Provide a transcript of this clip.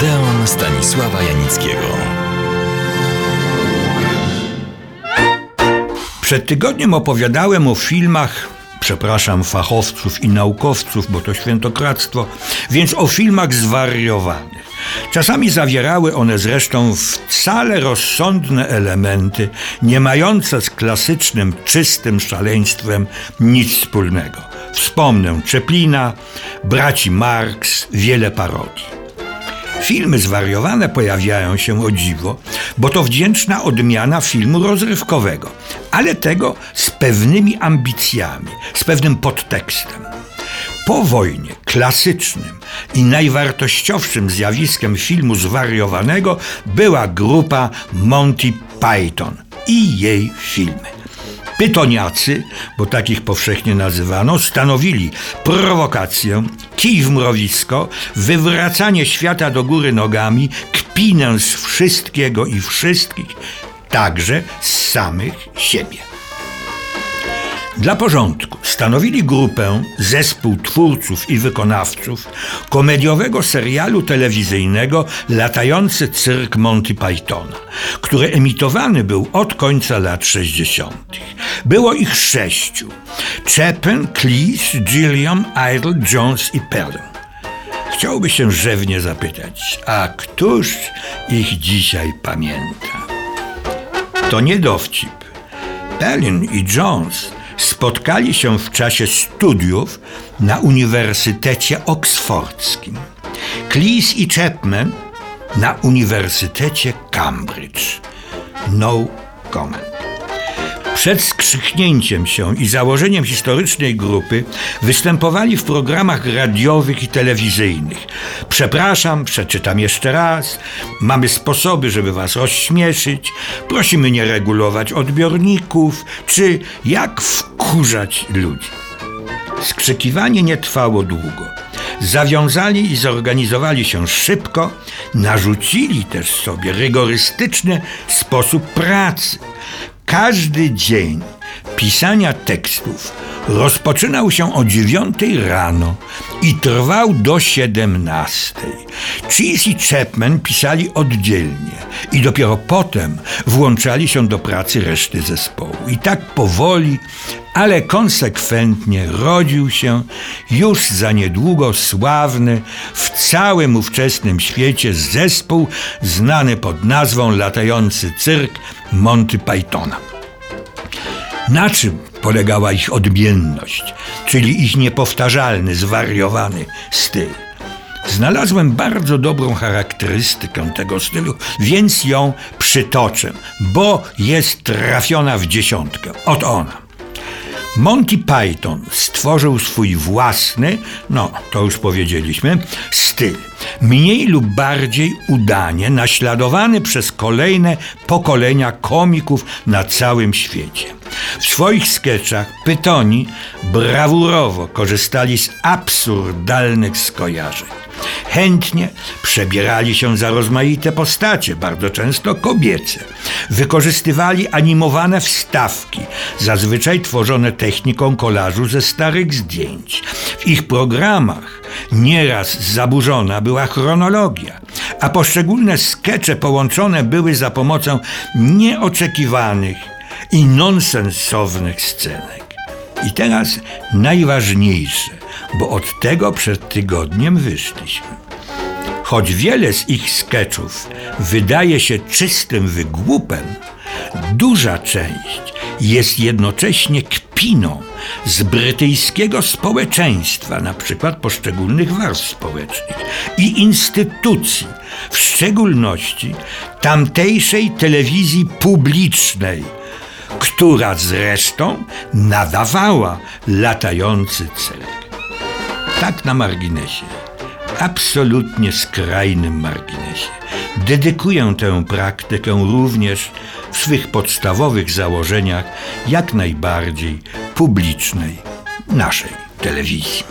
Odeon Stanisława Janickiego. Przed tygodniem opowiadałem o filmach, przepraszam fachowców i naukowców, bo to świętokradztwo, więc o filmach zwariowanych. Czasami zawierały one zresztą wcale rozsądne elementy, nie mające z klasycznym, czystym szaleństwem nic wspólnego. Wspomnę Czeplina, braci Marx, wiele parodii. Filmy zwariowane pojawiają się o dziwo, bo to wdzięczna odmiana filmu rozrywkowego, ale tego z pewnymi ambicjami, z pewnym podtekstem. Po wojnie klasycznym i najwartościowszym zjawiskiem filmu zwariowanego była grupa Monty Python i jej filmy. Pytoniacy, bo takich powszechnie nazywano, stanowili prowokację, kij w mrowisko, wywracanie świata do góry nogami, kpinę z wszystkiego i wszystkich, także z samych siebie. Dla porządku stanowili grupę, zespół twórców i wykonawców komediowego serialu telewizyjnego Latający cyrk Monty Pythona, który emitowany był od końca lat 60. Było ich sześciu: Chapin, Cleese, Gilliam, Idle, Jones i Perlin. Chciałby się rzewnie zapytać, a któż ich dzisiaj pamięta? To nie dowcip. Perlin i Jones spotkali się w czasie studiów na Uniwersytecie Oksfordzkim. Cleese i Chapman na Uniwersytecie Cambridge. No comment. Przed skrzyknięciem się i założeniem historycznej grupy występowali w programach radiowych i telewizyjnych. Przepraszam, przeczytam jeszcze raz. Mamy sposoby, żeby was rozśmieszyć. Prosimy nie regulować odbiorników, czy jak wkurzać ludzi. Skrzykiwanie nie trwało długo. Zawiązali i zorganizowali się szybko, narzucili też sobie rygorystyczny sposób pracy. Każdy dzień pisania tekstów rozpoczynał się o dziewiątej rano i trwał do siedemnastej. Cheese i Chapman pisali oddzielnie i dopiero potem włączali się do pracy reszty zespołu. I tak powoli, ale konsekwentnie rodził się już za niedługo sławny w całym ówczesnym świecie zespół znany pod nazwą Latający Cyrk Monty Pythona. Na czym polegała ich odmienność, czyli ich niepowtarzalny, zwariowany styl? Znalazłem bardzo dobrą charakterystykę tego stylu, więc ją przytoczę, bo jest trafiona w dziesiątkę. Od ona. Monty Python stworzył swój własny, no to już powiedzieliśmy, styl. Mniej lub bardziej udanie, naśladowany przez kolejne pokolenia komików na całym świecie. W swoich sketchach Pytoni brawurowo korzystali z absurdalnych skojarzeń. Chętnie przebierali się za rozmaite postacie, bardzo często kobiece. Wykorzystywali animowane wstawki, zazwyczaj tworzone techniką kolażu ze starych zdjęć. W ich programach nieraz zaburzona była chronologia, a poszczególne skecze połączone były za pomocą nieoczekiwanych i nonsensownych scenek. I teraz najważniejsze, bo od tego przed tygodniem wyszliśmy. Choć wiele z ich sketchów wydaje się czystym wygłupem, duża część jest jednocześnie kpiną z brytyjskiego społeczeństwa, na przykład poszczególnych warstw społecznych i instytucji, w szczególności tamtejszej telewizji publicznej, która zresztą nadawała latający cyrk. Tak na marginesie, absolutnie skrajnym marginesie. Dedykuję tę praktykę również w swych podstawowych założeniach jak najbardziej publicznej naszej telewizji.